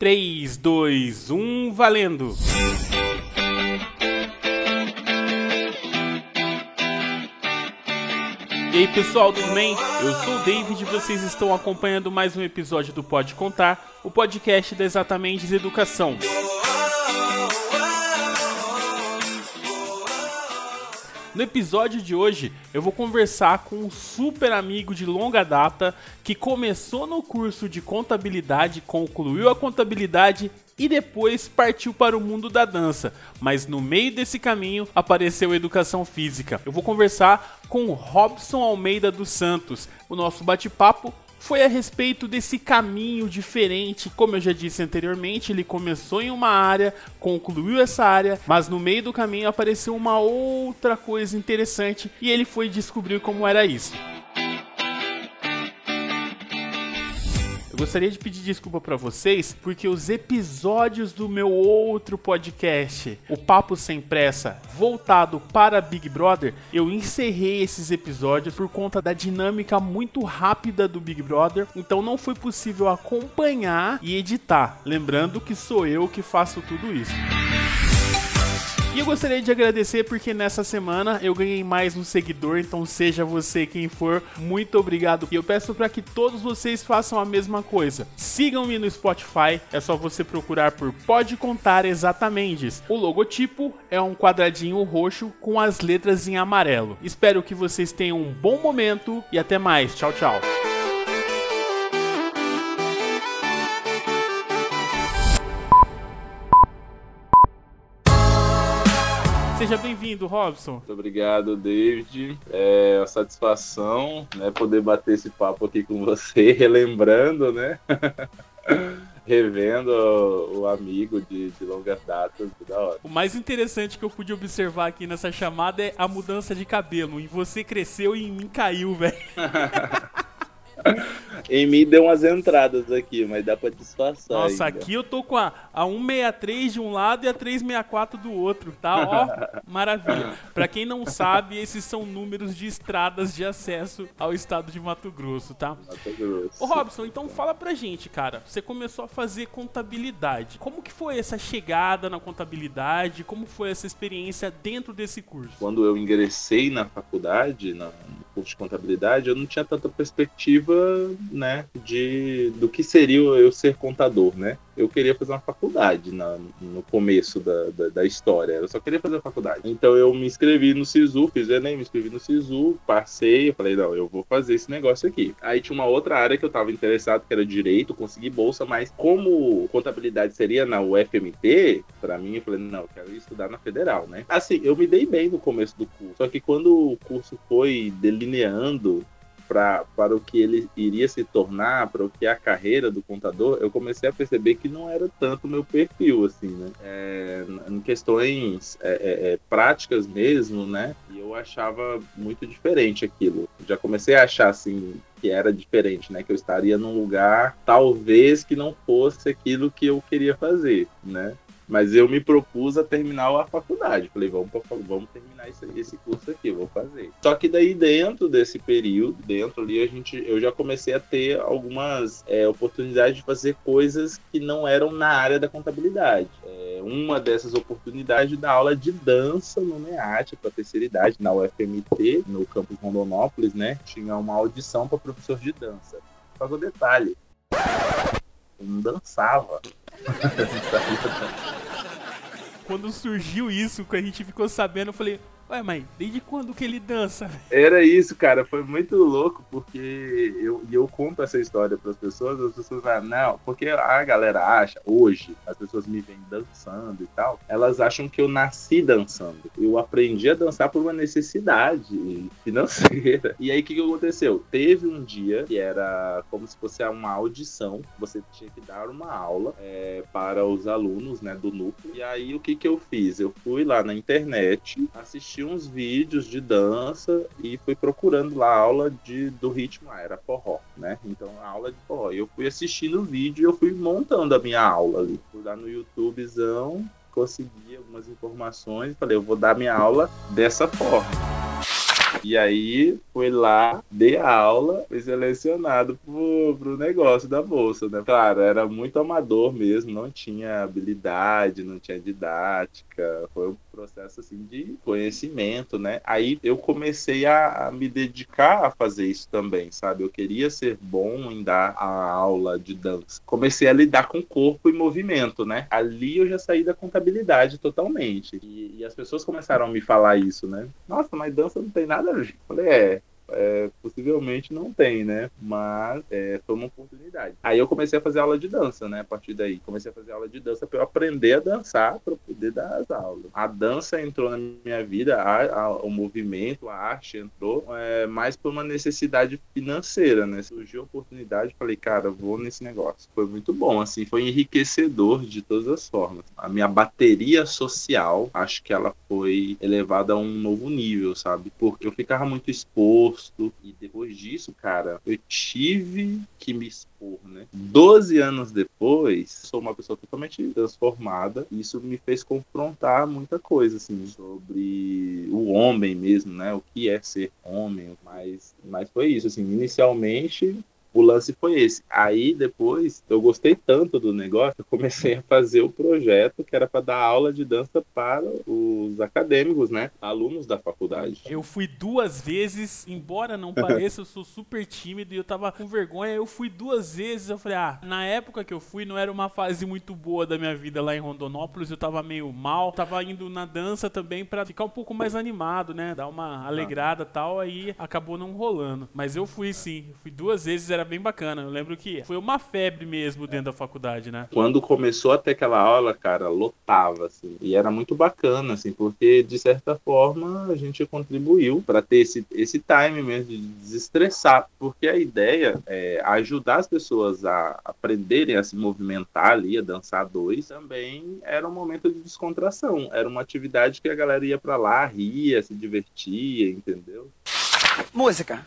3, 2, 1, valendo! E aí pessoal, tudo bem? Eu sou o David e vocês estão acompanhando mais um episódio do Pode Contar, o podcast da Exatamente Educação. No episódio de hoje, eu vou conversar com um super amigo de longa data que começou no curso de contabilidade, concluiu a contabilidade e depois partiu para o mundo da dança. Mas no meio desse caminho apareceu a educação física. Eu vou conversar com Robson Almeida dos Santos. O nosso bate-papo foi a respeito desse caminho diferente. Como eu já disse anteriormente, ele começou em uma área, concluiu essa área, mas no meio do caminho apareceu uma outra coisa interessante e ele foi descobrir como era isso. Gostaria de pedir desculpa para vocês porque os episódios do meu outro podcast, o Papo Sem Pressa, voltado para Big Brother, eu encerrei esses episódios por conta da dinâmica muito rápida do Big Brother, então não foi possível acompanhar e editar. Lembrando que sou eu que faço tudo isso. E eu gostaria de agradecer porque nessa semana eu ganhei mais um seguidor, então seja você quem for, muito obrigado. E eu peço para que todos vocês façam a mesma coisa. Sigam-me no Spotify, é só você procurar por Pode Contar Exatamente. O logotipo é um quadradinho roxo com as letras em amarelo. Espero que vocês tenham um bom momento e até mais. Tchau, tchau. Seja bem-vindo, Robson. Muito obrigado, David. É uma satisfação né, poder bater esse papo aqui com você, relembrando, né? Revendo o, amigo de, de longas datas, da hora. O mais interessante que eu pude observar aqui nessa chamada é a mudança de cabelo. Em você cresceu e em mim caiu, velho. em mim deu umas entradas aqui, mas dá pra disfarçar. Nossa, ainda. aqui eu tô com a, a 163 de um lado e a 364 do outro, tá? Ó, maravilha. Pra quem não sabe, esses são números de estradas de acesso ao estado de Mato Grosso, tá? Mato Grosso. Ô Robson, então fala pra gente, cara. Você começou a fazer contabilidade. Como que foi essa chegada na contabilidade? Como foi essa experiência dentro desse curso? Quando eu ingressei na faculdade, no de contabilidade, eu não tinha tanta perspectiva né, de do que seria eu ser contador, né? Eu queria fazer uma faculdade na, no começo da, da, da, história, eu só queria fazer a faculdade. Então eu me inscrevi no SISU, fiz Enem, me inscrevi no SISU, passei, eu falei, não, eu vou fazer esse negócio aqui. Aí tinha uma outra área que eu tava interessado, que era direito, consegui bolsa, mas como contabilidade seria na UFMT, para mim, eu falei, não, eu quero estudar na federal, né? Assim, eu me dei bem no começo do curso, só que quando o curso foi delineando para o que ele iria se tornar, para o que é a carreira do contador, eu comecei a perceber que não era tanto meu perfil, assim, né? É, em questões é, é, é, práticas mesmo, né? E eu achava muito diferente aquilo. Já comecei a achar, assim, que era diferente, né? Que eu estaria num lugar, talvez, que não fosse aquilo que eu queria fazer, né? Mas eu me propus a terminar a faculdade. Falei, vamos, vamos terminar esse, esse curso aqui, vou fazer. Só que daí dentro desse período, dentro ali, a gente, eu já comecei a ter algumas é, oportunidades de fazer coisas que não eram na área da contabilidade. É, uma dessas oportunidades da aula de dança no NEAT para terceira idade, na UFMT, no campus Rondonópolis, né? Tinha uma audição para professor de dança. Só que o detalhe, não dançava. Quando surgiu isso, que a gente ficou sabendo, eu falei, Ué, mas desde quando que ele dança? Era isso, cara. Foi muito louco, porque eu, eu conto essa história para as pessoas, as pessoas falam, não, porque a galera acha, hoje, as pessoas me veem dançando e tal, elas acham que eu nasci dançando. Eu aprendi a dançar por uma necessidade financeira. E aí, o que, que aconteceu? Teve um dia que era como se fosse uma audição, você tinha que dar uma aula é, para os alunos, né, do núcleo. E aí, o que, que eu fiz? Eu fui lá na internet, assisti uns vídeos de dança e fui procurando lá a aula de, do ritmo, ah, era forró, né? Então a aula de forró. Eu fui assistindo o vídeo e eu fui montando a minha aula ali. Fui lá no YouTubezão, consegui algumas informações, falei, eu vou dar minha aula dessa forma. E aí fui lá, dei a aula, fui selecionado pro, pro negócio da bolsa, né? Claro, era muito amador mesmo, não tinha habilidade, não tinha didática. Foi um processo assim de conhecimento, né? Aí eu comecei a, a me dedicar a fazer isso também, sabe? Eu queria ser bom em dar a aula de dança. Comecei a lidar com corpo e movimento, né? Ali eu já saí da contabilidade totalmente. E, e as pessoas começaram a me falar isso, né? Nossa, mas dança não tem nada a ver. Falei, é, é, possivelmente não tem, né? Mas é, foi uma oportunidade. Aí eu comecei a fazer aula de dança, né? A partir daí. Comecei a fazer aula de dança para eu aprender a dançar, para poder dar as aulas. A dança entrou na minha vida, a, a, o movimento, a arte entrou, é, mais por uma necessidade financeira, né? Surgiu a oportunidade, falei, cara, vou nesse negócio. Foi muito bom, assim, foi enriquecedor de todas as formas. A minha bateria social, acho que ela foi elevada a um novo nível, sabe? Porque eu ficava muito exposto E depois disso, cara, eu tive que me expor, né? Doze anos depois, sou uma pessoa totalmente transformada. E isso me fez confrontar muita coisa, assim, sobre o homem mesmo, né? O que é ser homem. Mas, mas foi isso, assim, inicialmente o lance foi esse. Aí depois eu gostei tanto do negócio, eu comecei a fazer o projeto que era para dar aula de dança para os acadêmicos, né? Alunos da faculdade. Eu fui duas vezes, embora não pareça, eu sou super tímido e eu tava com vergonha. Eu fui duas vezes, eu falei, ah, na época que eu fui não era uma fase muito boa da minha vida lá em Rondonópolis, eu tava meio mal, tava indo na dança também para ficar um pouco mais animado, né? Dar uma alegrada tal, aí acabou não rolando. Mas eu fui sim, fui duas vezes, era era bem bacana. Eu lembro que foi uma febre mesmo dentro da faculdade, né? Quando começou até aquela aula, cara, lotava, assim. E era muito bacana, assim, porque de certa forma a gente contribuiu para ter esse, esse time mesmo de desestressar. Porque a ideia é ajudar as pessoas a aprenderem a se movimentar ali, a dançar dois, também era um momento de descontração. Era uma atividade que a galera ia para lá, ria, se divertia, entendeu? Música.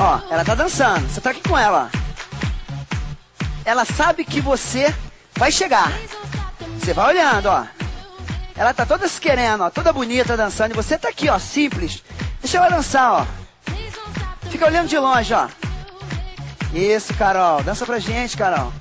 Ó, ela tá dançando. Você tá aqui com ela. Ela sabe que você vai chegar. Você vai olhando, ó. Ela tá toda se querendo, ó, toda bonita dançando. E você tá aqui, ó, simples. Deixa ela dançar, ó. Fica olhando de longe, ó. Isso, Carol. Dança pra gente, Carol.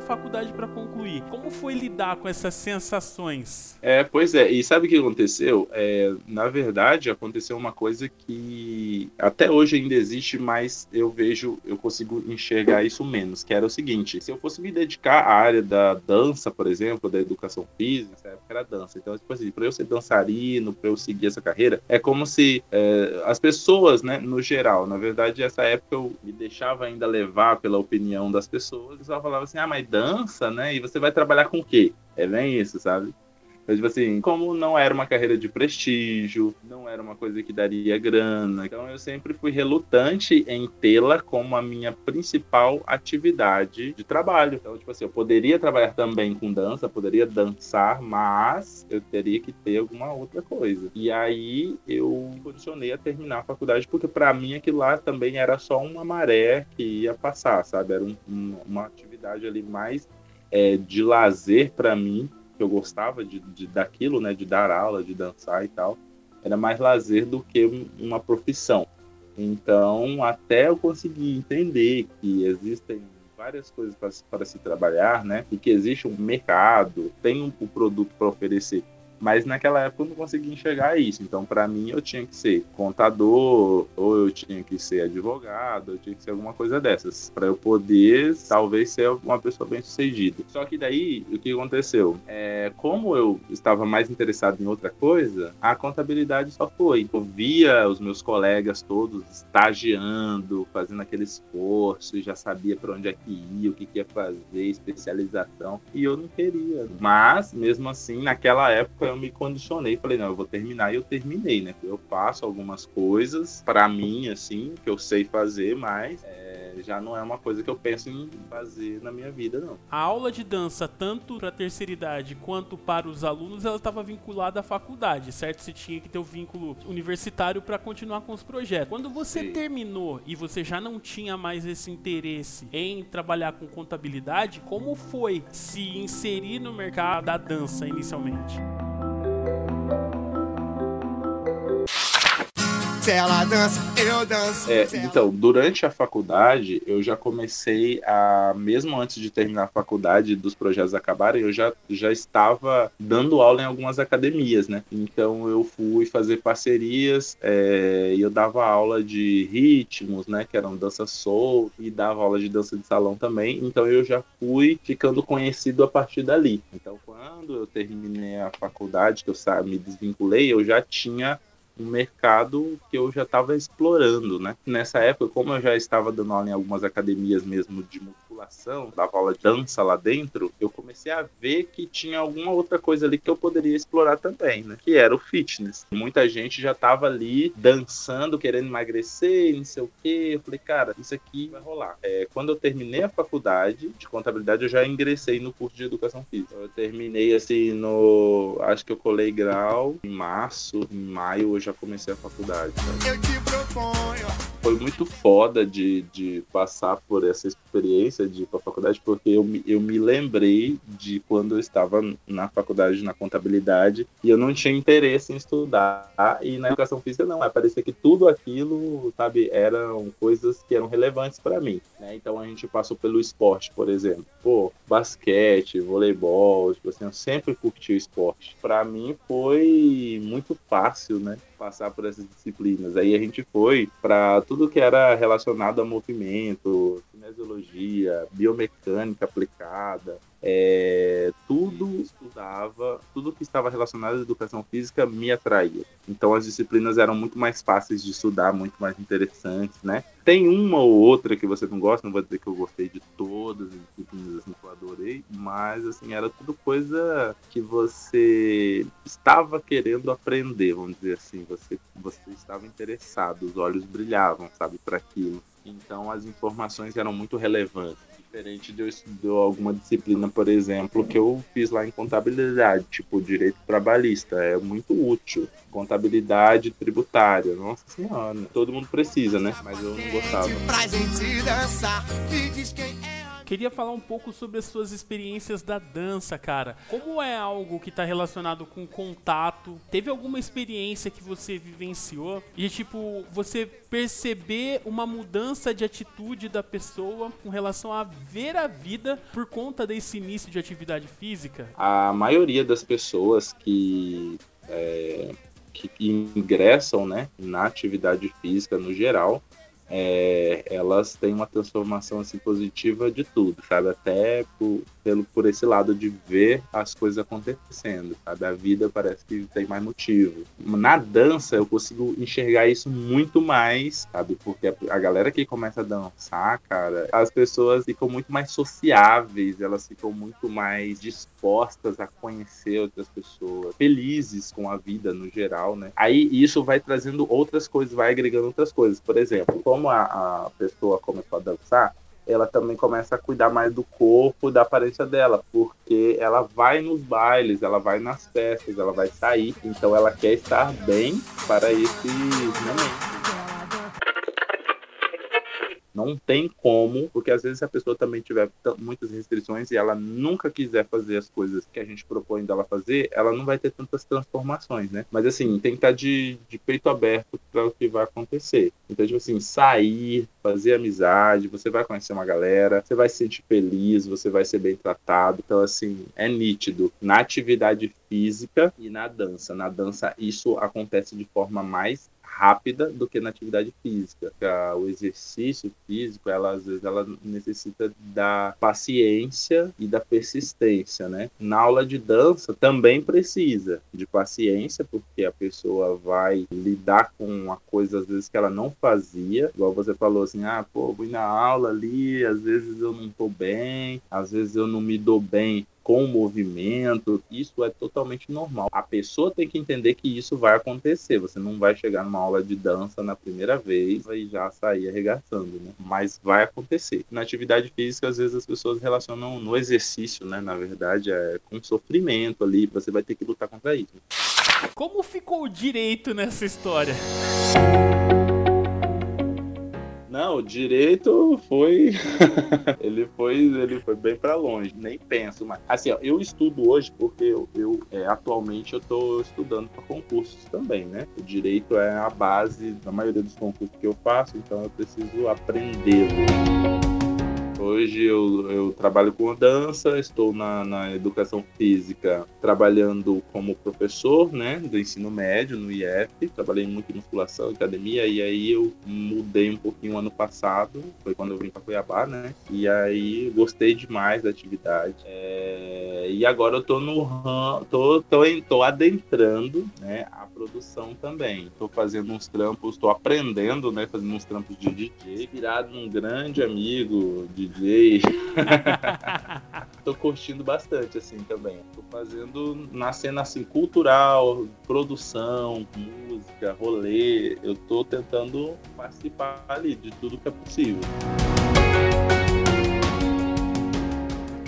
Faculdade para concluir. Como foi lidar com essas sensações? É, pois é. E sabe o que aconteceu? É, na verdade, aconteceu uma coisa que até hoje ainda existe, mas eu vejo, eu consigo enxergar isso menos, que era o seguinte: se eu fosse me dedicar à área da dança, por exemplo, da educação física, era dança. Então, tipo assim, para eu ser dançarino, para eu seguir essa carreira, é como se é, as pessoas, né, no geral, na verdade, essa época eu me deixava ainda levar pela opinião das pessoas, e só falava assim: ah, mas dança, né? E você vai trabalhar com o quê? É bem isso, sabe? Mas, tipo assim, como não era uma carreira de prestígio, não era uma coisa que daria grana, então eu sempre fui relutante em tê-la como a minha principal atividade de trabalho. Então, tipo assim, eu poderia trabalhar também com dança, poderia dançar, mas eu teria que ter alguma outra coisa. E aí eu condicionei a terminar a faculdade, porque para mim aquilo lá também era só uma maré que ia passar, sabe? Era um, um, uma atividade ali mais é, de lazer para mim que eu gostava de, de daquilo, né, de dar aula, de dançar e tal, era mais lazer do que uma profissão. Então, até eu conseguir entender que existem várias coisas para se trabalhar, né, e que existe um mercado, tem um, um produto para oferecer mas naquela época eu não conseguia enxergar isso. Então, para mim, eu tinha que ser contador, ou eu tinha que ser advogado, eu tinha que ser alguma coisa dessas, para eu poder, talvez, ser uma pessoa bem sucedida. Só que daí, o que aconteceu? É, como eu estava mais interessado em outra coisa, a contabilidade só foi. Eu via os meus colegas todos estagiando, fazendo aquele esforço, já sabia para onde é que ia, o que, que ia fazer, especialização, e eu não queria. Mas, mesmo assim, naquela época, eu me condicionei, falei, não, eu vou terminar e eu terminei, né? Eu faço algumas coisas para mim, assim, que eu sei fazer, mas é, já não é uma coisa que eu penso em fazer na minha vida, não. A aula de dança, tanto para a terceira idade quanto para os alunos, ela estava vinculada à faculdade, certo? Você tinha que ter o vínculo universitário para continuar com os projetos. Quando você Sim. terminou e você já não tinha mais esse interesse em trabalhar com contabilidade, como foi se inserir no mercado da dança inicialmente? Se ela dança, eu danço. É, então, durante a faculdade, eu já comecei a, mesmo antes de terminar a faculdade, dos projetos acabarem, eu já, já estava dando aula em algumas academias, né? Então eu fui fazer parcerias é, e eu dava aula de ritmos, né? Que eram dança soul, e dava aula de dança de salão também. Então eu já fui ficando conhecido a partir dali. Então quando eu terminei a faculdade, que eu me desvinculei, eu já tinha um mercado que eu já estava explorando, né? Nessa época, como eu já estava dando aula em algumas academias mesmo de musculação, dava aula de dança lá dentro, eu comecei a ver que tinha alguma outra coisa ali que eu poderia explorar também, né? Que era o fitness. Muita gente já estava ali dançando, querendo emagrecer, não sei o quê. Eu falei, cara, isso aqui vai rolar. É, quando eu terminei a faculdade de contabilidade, eu já ingressei no curso de educação física. Eu terminei assim no. Acho que eu colei grau em março, em maio, já comecei a faculdade. Eu te proponho. Foi muito foda de, de passar por essa experiência de ir para a faculdade, porque eu, eu me lembrei de quando eu estava na faculdade na contabilidade e eu não tinha interesse em estudar. E na educação física, não. Parecia que tudo aquilo, sabe, eram coisas que eram relevantes para mim. Né? Então a gente passou pelo esporte, por exemplo. Pô, basquete, voleibol, tipo assim, eu sempre curti o esporte. Para mim foi muito fácil, né? Passar por essas disciplinas. Aí a gente foi para tudo que era relacionado a movimento, kinesiologia, biomecânica aplicada, é, tudo estudava, tudo que estava relacionado à educação física me atraía. Então as disciplinas eram muito mais fáceis de estudar, muito mais interessantes, né? Tem uma ou outra que você não gosta, não vou dizer que eu gostei de todas as disciplinas assim, que eu adorei, mas assim, era tudo coisa que você estava querendo aprender, vamos dizer assim, você, você estava interessado, os olhos brilhavam, sabe, para aquilo. Então as informações eram muito relevantes. Diferente de eu estudar alguma disciplina, por exemplo, que eu fiz lá em contabilidade, tipo direito trabalhista, é muito útil. Contabilidade tributária, nossa senhora, todo mundo precisa, né? Mas eu não gostava. Queria falar um pouco sobre as suas experiências da dança, cara. Como é algo que está relacionado com contato? Teve alguma experiência que você vivenciou e tipo você perceber uma mudança de atitude da pessoa com relação a ver a vida por conta desse início de atividade física? A maioria das pessoas que é, que ingressam né, na atividade física no geral, é, elas têm uma transformação assim positiva de tudo, sabe? Até por, pelo, por esse lado de ver as coisas acontecendo, sabe? A vida parece que tem mais motivo. Na dança eu consigo enxergar isso muito mais, sabe? Porque a, a galera que começa a dançar, cara, as pessoas ficam muito mais sociáveis, elas ficam muito mais dispostas a conhecer outras pessoas, felizes com a vida no geral, né? Aí isso vai trazendo outras coisas, vai agregando outras coisas. Por exemplo, como a, a pessoa começou a dançar, ela também começa a cuidar mais do corpo, da aparência dela, porque ela vai nos bailes, ela vai nas festas, ela vai sair, então ela quer estar bem para esse momento. Não tem como, porque às vezes a pessoa também tiver muitas restrições e ela nunca quiser fazer as coisas que a gente propõe dela fazer, ela não vai ter tantas transformações, né? Mas assim, tem que estar de, de peito aberto para o que vai acontecer. Então, tipo assim, sair, fazer amizade, você vai conhecer uma galera, você vai se sentir feliz, você vai ser bem tratado. Então, assim, é nítido. Na atividade física e na dança. Na dança, isso acontece de forma mais rápida do que na atividade física. O exercício físico, ela às vezes ela necessita da paciência e da persistência, né? Na aula de dança também precisa de paciência, porque a pessoa vai lidar com uma coisa às vezes que ela não fazia, igual você falou assim, ah, pô, vou na aula ali, às vezes eu não tô bem, às vezes eu não me dou bem com movimento, isso é totalmente normal. A pessoa tem que entender que isso vai acontecer. Você não vai chegar numa aula de dança na primeira vez e já sair arregaçando, né? Mas vai acontecer. Na atividade física, às vezes as pessoas relacionam no exercício, né? Na verdade, é com sofrimento ali. Você vai ter que lutar contra isso. Como ficou o direito nessa história? Não, o direito foi. ele foi ele foi bem para longe, nem penso mais. Assim, ó, eu estudo hoje porque eu, eu é, atualmente eu tô estudando para concursos também, né? O direito é a base da maioria dos concursos que eu faço, então eu preciso aprendê-lo. Hoje eu, eu trabalho com dança, estou na, na educação física trabalhando como professor né, do ensino médio no IF. Trabalhei muito em musculação, academia, e aí eu mudei um pouquinho ano passado, foi quando eu vim para Cuiabá, né? E aí gostei demais da atividade. É, e agora eu tô no tô, tô, tô adentrando né, produção também. Estou fazendo uns trampos, estou aprendendo, né? Fazendo uns trampos de DJ, virado num grande amigo DJ. tô curtindo bastante, assim, também. Tô fazendo na cena, assim, cultural, produção, música, rolê. Eu tô tentando participar ali de tudo que é possível.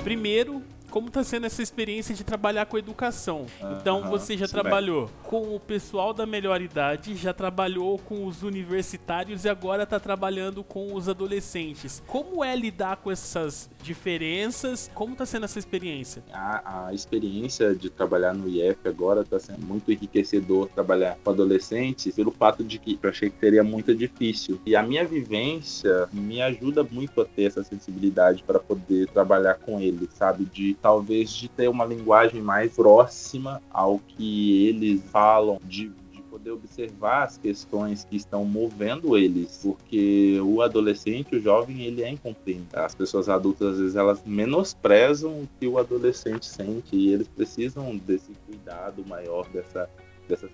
Primeiro, como está sendo essa experiência de trabalhar com educação. então você já trabalhou com o pessoal da melhor idade, já trabalhou com os universitários e agora está trabalhando com os adolescentes. Como é lidar com essas diferenças? Como está sendo essa experiência? A, a, experiência de trabalhar no IF agora está sendo muito enriquecedor trabalhar com adolescentes pelo fato de que eu achei que seria muito difícil. E a minha vivência me ajuda muito a ter essa sensibilidade para poder trabalhar com eles, sabe? De talvez de ter uma linguagem mais próxima ao que eles falam, de poder observar as questões que estão movendo eles, porque o adolescente, o jovem, ele é incompreendido. As pessoas adultas, às vezes, elas menosprezam o que o adolescente sente e eles precisam desse cuidado maior, dessa, dessa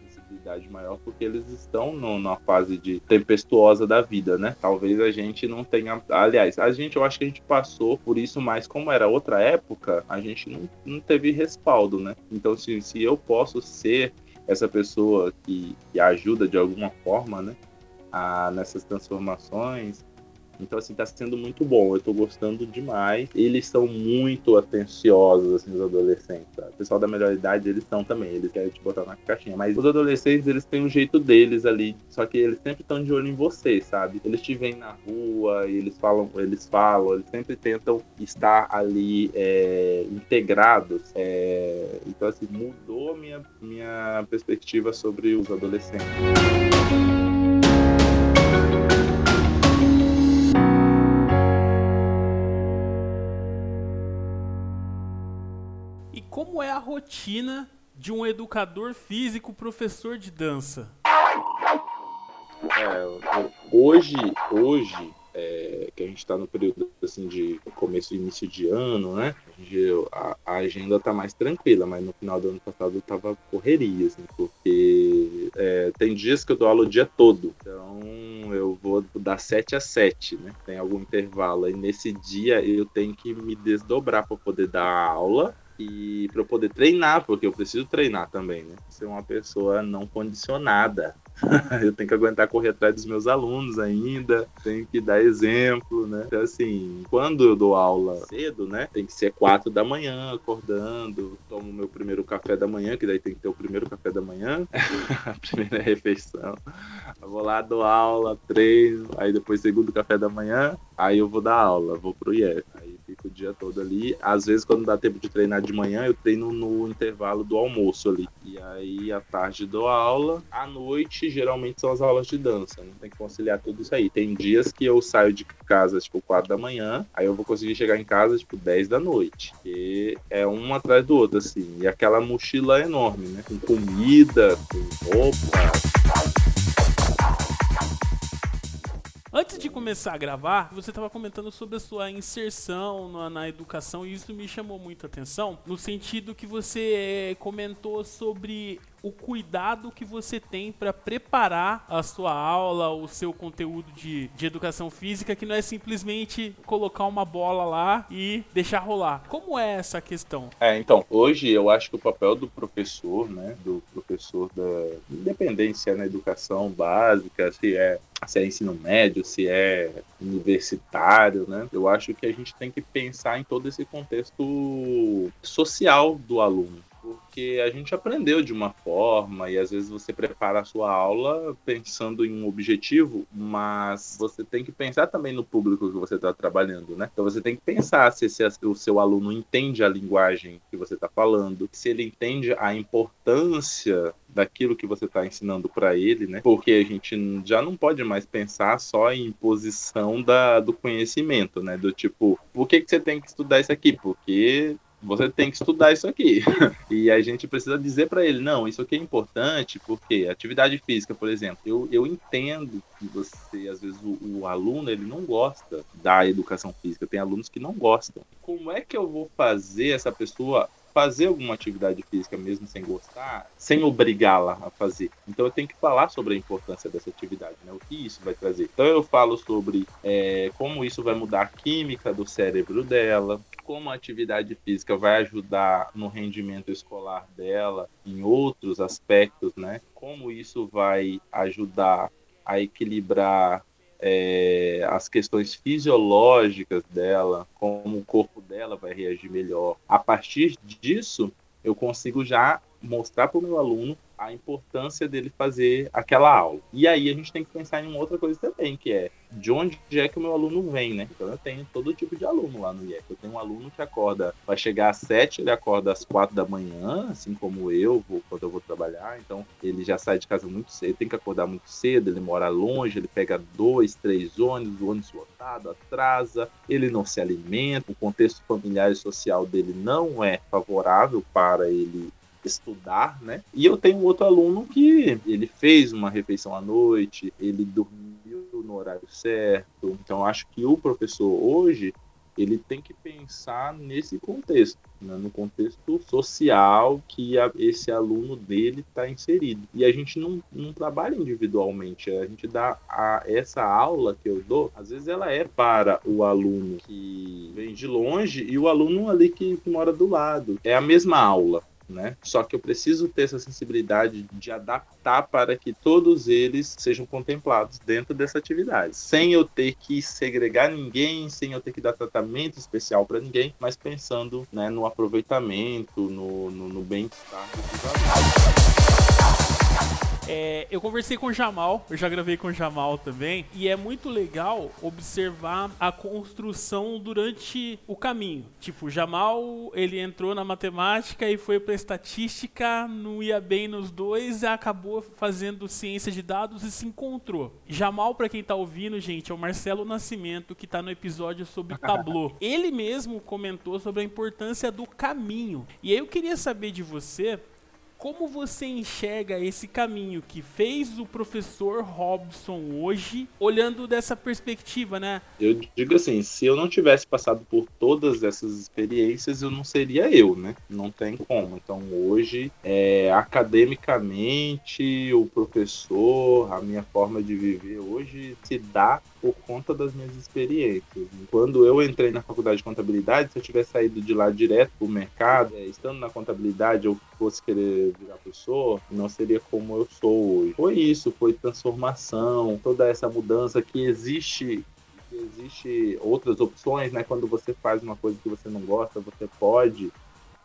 sensibilidade maior, porque eles estão no, numa fase de tempestuosa da vida, né? Talvez a gente não tenha. Aliás, a gente, eu acho que a gente passou por isso, mas como era outra época, a gente não, não teve respaldo, né? Então, se, se eu posso ser essa pessoa que, que ajuda de alguma forma, né? A, nessas transformações, então, assim, tá sendo muito bom. Eu tô gostando demais. Eles são muito atenciosos, assim, os adolescentes. O pessoal da melhor idade, eles são também. Eles querem te botar na caixinha. Mas os adolescentes, eles têm um jeito deles ali. Só que eles sempre estão de olho em você, sabe? Eles te veem na rua, eles falam, eles falam, eles sempre tentam estar ali é, integrados. É... Então, assim, mudou minha, minha perspectiva sobre os adolescentes. Como é a rotina de um educador físico professor de dança? É, hoje, hoje é, que a gente está no período assim de começo e início de ano, né? A, a agenda tá mais tranquila, mas no final do ano passado tava correria, assim, porque é, tem dias que eu dou aula o dia todo, então eu vou das 7 às 7, né? Tem algum intervalo, e nesse dia eu tenho que me desdobrar para poder dar aula e para eu poder treinar, porque eu preciso treinar também, né? Ser uma pessoa não condicionada. eu tenho que aguentar correr atrás dos meus alunos ainda, tenho que dar exemplo, né? Então, assim, quando eu dou aula cedo, né? Tem que ser quatro da manhã, acordando, tomo meu primeiro café da manhã, que daí tem que ter o primeiro café da manhã, a primeira refeição. Eu vou lá, dou aula, treino, aí depois segundo café da manhã, aí eu vou dar aula, vou pro IEF. Fico o dia todo ali. Às vezes, quando dá tempo de treinar de manhã, eu treino no intervalo do almoço ali. E aí, à tarde dou aula. À noite, geralmente, são as aulas de dança. Né? Tem que conciliar tudo isso aí. Tem dias que eu saio de casa, tipo, 4 da manhã. Aí eu vou conseguir chegar em casa, tipo, 10 da noite. E é um atrás do outro, assim. E aquela mochila é enorme, né? Com comida, com roupa. Antes de começar a gravar, você estava comentando sobre a sua inserção na, na, educação e isso me chamou muito atenção, no sentido que você comentou sobre o cuidado que você tem para preparar a sua aula, o seu conteúdo de, de educação física, que não é simplesmente colocar uma bola lá e deixar rolar. Como é essa questão? É, então, hoje eu acho que o papel do professor, né, do professor da independência na educação básica, se é se é ensino médio, se é universitário, né? Eu acho que a gente tem que pensar em todo esse contexto social do aluno porque a gente aprendeu de uma forma e às vezes você prepara a sua aula pensando em um objetivo, mas você tem que pensar também no público que você está trabalhando, né? Então você tem que pensar se, se o seu aluno entende a linguagem que você está falando, se ele entende a importância daquilo que você está ensinando para ele, né? Porque a gente já não pode mais pensar só em posição da, do conhecimento, né? Do tipo, por que, que você tem que estudar isso aqui? Porque você tem que estudar isso aqui. e a gente precisa dizer para ele, não, isso aqui é importante, porque atividade física, por exemplo, eu, eu entendo que você, às vezes, o, o aluno, ele não gosta da educação física, tem alunos que não gostam. Como é que eu vou fazer essa pessoa fazer alguma atividade física mesmo sem gostar, sem obrigá-la a fazer. Então eu tenho que falar sobre a importância dessa atividade, né? O que isso vai trazer. Então eu falo sobre é, como isso vai mudar a química do cérebro dela, como a atividade física vai ajudar no rendimento escolar dela, em outros aspectos, né? Como isso vai ajudar a equilibrar é, as questões fisiológicas dela, como o corpo dela vai reagir melhor. A partir disso, eu consigo já mostrar para o meu aluno a importância dele fazer aquela aula. E aí a gente tem que pensar em uma outra coisa também, que é de onde é que o meu aluno vem, né? Então eu tenho todo tipo de aluno lá no IEC. Eu tenho um aluno que acorda, vai chegar às sete, ele acorda às quatro da manhã, assim como eu, vou, quando eu vou trabalhar. Então ele já sai de casa muito cedo, tem que acordar muito cedo, ele mora longe, ele pega dois, três ônibus, o ônibus lotado, atrasa, ele não se alimenta, o contexto familiar e social dele não é favorável para ele estudar, né? E eu tenho outro aluno que ele fez uma refeição à noite, ele dormiu no horário certo. Então acho que o professor hoje ele tem que pensar nesse contexto, né? no contexto social que a, esse aluno dele está inserido. E a gente não, não trabalha individualmente, a gente dá a, essa aula que eu dou, às vezes ela é para o aluno que vem de longe e o aluno ali que, que mora do lado. É a mesma aula, né? Só que eu preciso ter essa sensibilidade de adaptar para que todos eles sejam contemplados dentro dessa atividade, sem eu ter que segregar ninguém, sem eu ter que dar tratamento especial para ninguém, mas pensando né, no aproveitamento, no, no, no bem-estar dos alunos. É, eu conversei com o Jamal, eu já gravei com o Jamal também, e é muito legal observar a construção durante o caminho. Tipo, o Jamal, ele entrou na matemática e foi para estatística, não ia bem nos dois e acabou fazendo ciência de dados e se encontrou. Jamal, para quem tá ouvindo, gente, é o Marcelo Nascimento que tá no episódio sobre Tableau. Ele mesmo comentou sobre a importância do caminho. E aí eu queria saber de você como você enxerga esse caminho que fez o professor Robson hoje, olhando dessa perspectiva, né? Eu digo assim, se eu não tivesse passado por todas essas experiências, eu não seria eu, né? Não tem como. Então hoje, é, academicamente, o professor, a minha forma de viver hoje se dá por conta das minhas experiências. Quando eu entrei na faculdade de contabilidade, se eu tivesse saído de lá direto para o mercado, é, estando na contabilidade, eu fosse querer virar professor, não seria como eu sou hoje. Foi isso, foi transformação, toda essa mudança que existe existe outras opções, né? Quando você faz uma coisa que você não gosta, você pode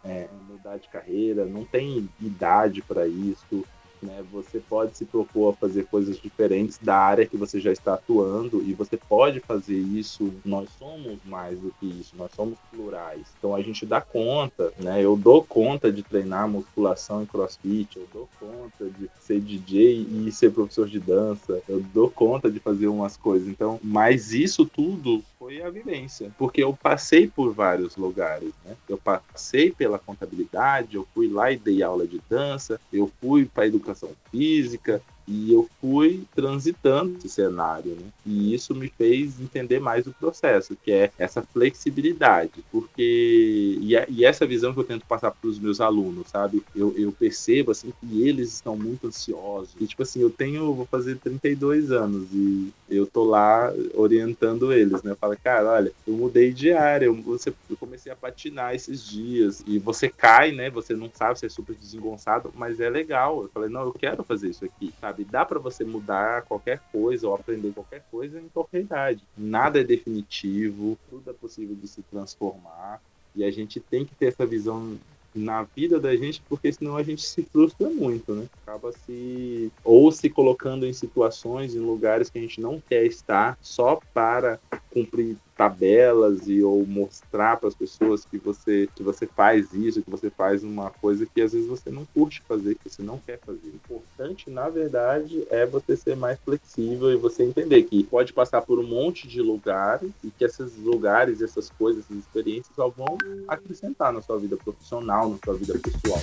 é, mudar de carreira, não tem idade para isso. Né? Você pode se propor a fazer coisas diferentes da área que você já está atuando e você pode fazer isso. Nós somos mais do que isso, nós somos plurais. Então a gente dá conta, né? Eu dou conta de treinar musculação e crossfit, eu dou conta de ser DJ e ser professor de dança, eu dou conta de fazer umas coisas. Então, mas isso tudo foi a vivência, porque eu passei por vários lugares, né? Eu passei pela contabilidade, eu fui lá e dei aula de dança, eu fui para educação física, E eu fui transitando esse cenário, né? E isso me fez entender mais o processo, que é essa flexibilidade, porque e, e essa visão que eu tento passar para os meus alunos, sabe? Eu, eu percebo assim que eles estão muito ansiosos. E tipo assim, eu tenho, vou fazer 32 anos e eu tô lá orientando eles, né? Fala, cara, olha, eu mudei de área, eu, você, eu comecei a patinar esses dias e você cai, né? Você não sabe, você é super desengonçado, mas é legal. Eu falei, não, eu quero fazer isso aqui, sabe? Dá para você mudar qualquer coisa ou aprender qualquer coisa em qualquer idade. Nada é definitivo, tudo é possível de se transformar e a gente tem que ter essa visão na vida da gente, porque senão a gente se frustra muito, né? Acaba se ou se colocando em situações, em lugares que a gente não quer estar só para cumprir tabelas e ou mostrar para as pessoas que você que você faz isso, que você faz uma coisa que às vezes você não curte fazer, que você não quer fazer. O importante, na verdade, é você ser mais flexível e você entender que pode passar por um monte de lugares e que esses lugares, essas coisas, essas experiências só vão acrescentar na sua vida profissional, na sua vida pessoal.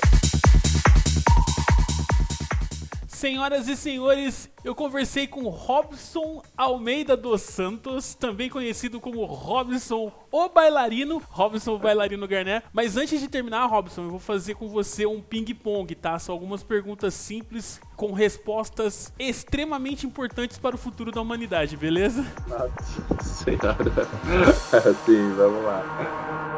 Senhoras e senhores, eu conversei com Robson Almeida dos Santos, também conhecido como Robson o Bailarino, Robson o Bailarino Garnet. Mas antes de terminar, Robson, eu vou fazer com você um ping-pong, tá? São algumas perguntas simples com respostas extremamente importantes para o futuro da humanidade, beleza? Nossa senhora. Sim, vamos lá.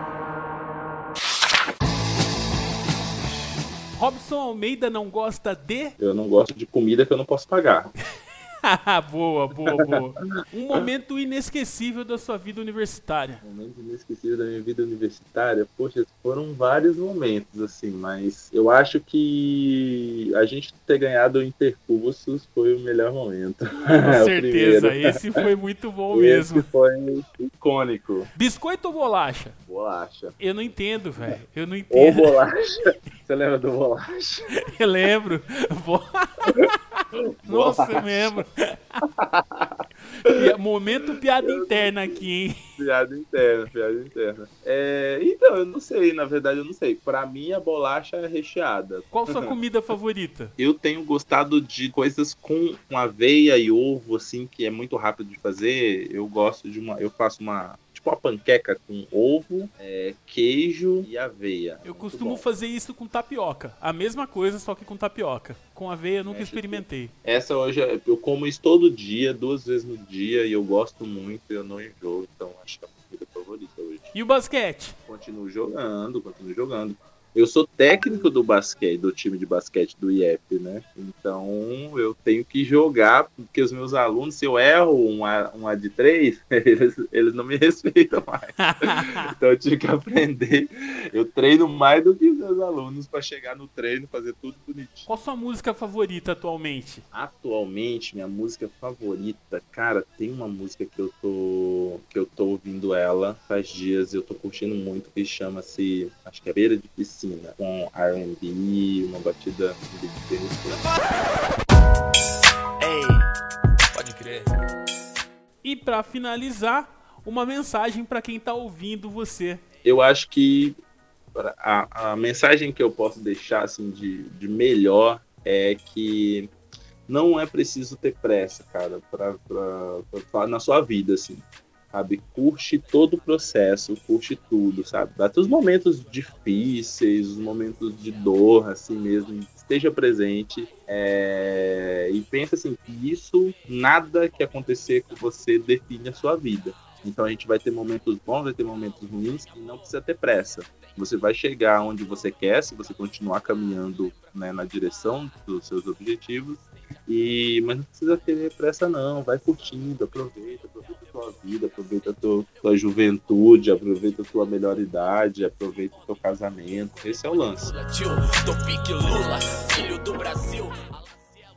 Robson Almeida não gosta de. Eu não gosto de comida que eu não posso pagar. boa, boa, boa. Um momento inesquecível da sua vida universitária. Um momento inesquecível da minha vida universitária? Poxa, foram vários momentos, assim, mas eu acho que a gente ter ganhado o Intercursos foi o melhor momento. Com certeza, esse foi muito bom mesmo. Esse foi icônico. Biscoito ou bolacha? Bolacha. Eu não entendo, velho. Eu não entendo. Ou bolacha. Você lembra do bolacha? Eu lembro. Nossa, eu lembro. Momento piada interna aqui, hein? Piada interna, piada interna. É, então, eu não sei, na verdade eu não sei. Pra mim a bolacha é recheada. Qual sua comida favorita? Eu tenho gostado de coisas com aveia e ovo, assim, que é muito rápido de fazer. Eu gosto de uma. Eu faço uma tipo uma panqueca com ovo, é, queijo e aveia. Eu costumo fazer isso com tapioca. A mesma coisa, só que com tapioca. Com aveia eu nunca é, experimentei. Essa hoje eu como isso todo dia, duas vezes no dia, e eu gosto muito, eu não enjoo, então acho que é a comida favorita hoje. E o basquete? Continuo jogando, continuo jogando. Eu sou técnico do basquete, do time de basquete do IEP, né? Então eu tenho que jogar, porque os meus alunos, se eu erro um A, um A de três, eles, eles não me respeitam mais. então eu tive que aprender. Eu treino mais do que os meus alunos para chegar no treino, fazer tudo bonitinho. Qual sua música favorita atualmente? Atualmente, minha música favorita, cara, tem uma música que eu tô que eu tô ouvindo ela faz dias, eu tô curtindo muito, que chama-se, acho que é Beira de Piscina piscina, com R&B, uma batida de Ei, pode crer. E para finalizar, uma mensagem para quem tá ouvindo você. Eu acho que a, a mensagem que eu posso deixar assim de, de melhor é que não é preciso ter pressa, cara, pra, pra, pra, na sua vida, assim sabe? Curte todo o processo, curte tudo, sabe? Até os momentos difíceis, os momentos de dor, assim mesmo, esteja presente é... e pensa assim que isso, nada que acontecer com você define a sua vida. Então a gente vai ter momentos bons, vai ter momentos ruins, e não precisa ter pressa. Você vai chegar onde você quer, se você continuar caminhando né, na direção dos seus objetivos, e, mas não precisa ter pressa, não. Vai curtindo, aproveita, aproveita tua vida, aproveita a tua, tua juventude, aproveita a tua melhor idade, aproveita o teu casamento. Esse é o lance.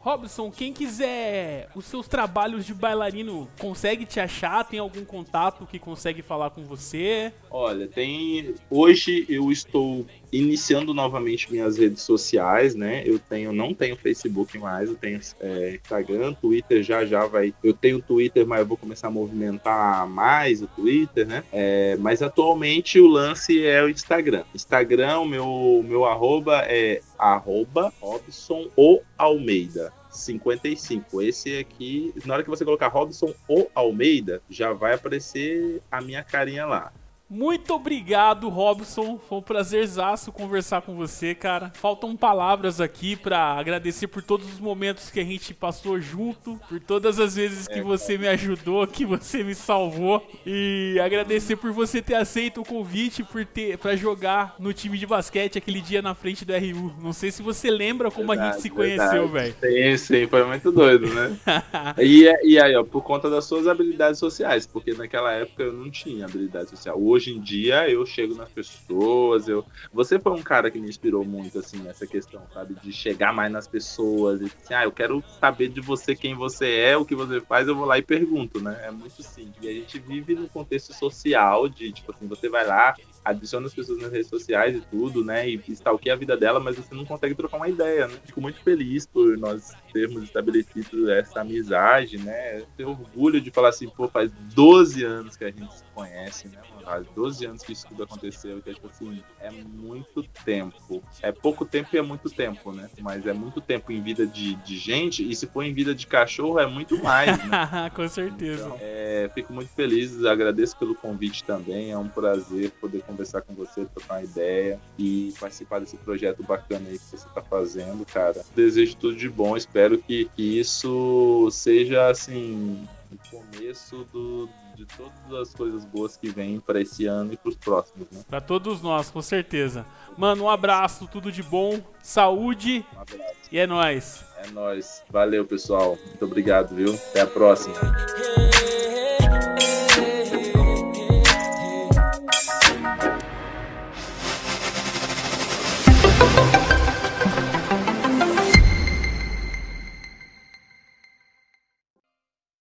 Robson, quem quiser os seus trabalhos de bailarino, consegue te achar? Tem algum contato que consegue falar com você? Olha, tem. Hoje eu estou iniciando novamente minhas redes sociais, né? Eu tenho, não tenho Facebook mais, eu tenho é, Instagram, Twitter já já vai. Eu tenho Twitter, mas eu vou começar a movimentar mais o Twitter, né? É, mas atualmente o lance é o Instagram. Instagram, o meu, meu arroba é arroba Robson ou Almeida. 55. Esse aqui, na hora que você colocar Robson ou Almeida, já vai aparecer a minha carinha lá. Muito obrigado, Robson. Foi um prazerzaço conversar com você, cara. Faltam palavras aqui para agradecer por todos os momentos que a gente passou junto, por todas as vezes que é, você me ajudou, que você me salvou e agradecer por você ter aceito o convite por ter para jogar no time de basquete aquele dia na frente do RU. Não sei se você lembra como verdade, a gente se conheceu, velho. Sim, sim, foi muito doido, né? e, e aí, ó, por conta das suas habilidades sociais, porque naquela época eu não tinha habilidade social. Hoje hoje em dia eu chego nas pessoas, eu você foi um cara que me inspirou muito assim nessa questão, sabe, de chegar mais nas pessoas e assim, ah, eu quero saber de você quem você é, o que você faz, eu vou lá e pergunto, né? É muito simples. E a gente vive num contexto social de tipo assim, você vai lá, adiciona as pessoas nas redes sociais e tudo, né? E stalkeia a vida dela, mas você não consegue trocar uma ideia, né? Fico muito feliz por nós termos estabelecido essa amizade, né? Tenho orgulho de falar assim, pô, faz 12 anos que a gente se conhece, né? Faz 12 anos que isso tudo aconteceu, que é tipo assim, é muito tempo. É pouco tempo e é muito tempo, né? Mas é muito tempo em vida de, de gente, e se for em vida de cachorro, é muito mais, né? Com certeza. Então, é, fico muito feliz, agradeço pelo convite também, é um prazer poder conversar com você, trocar uma ideia e participar desse projeto bacana aí que você está fazendo, cara. Desejo tudo de bom, espero que, que isso seja, assim, o começo do, de todas as coisas boas que vêm para esse ano e para os próximos, né? Para todos nós, com certeza. Mano, um abraço, tudo de bom, saúde um e é nóis. É nóis. Valeu, pessoal. Muito obrigado, viu? Até a próxima.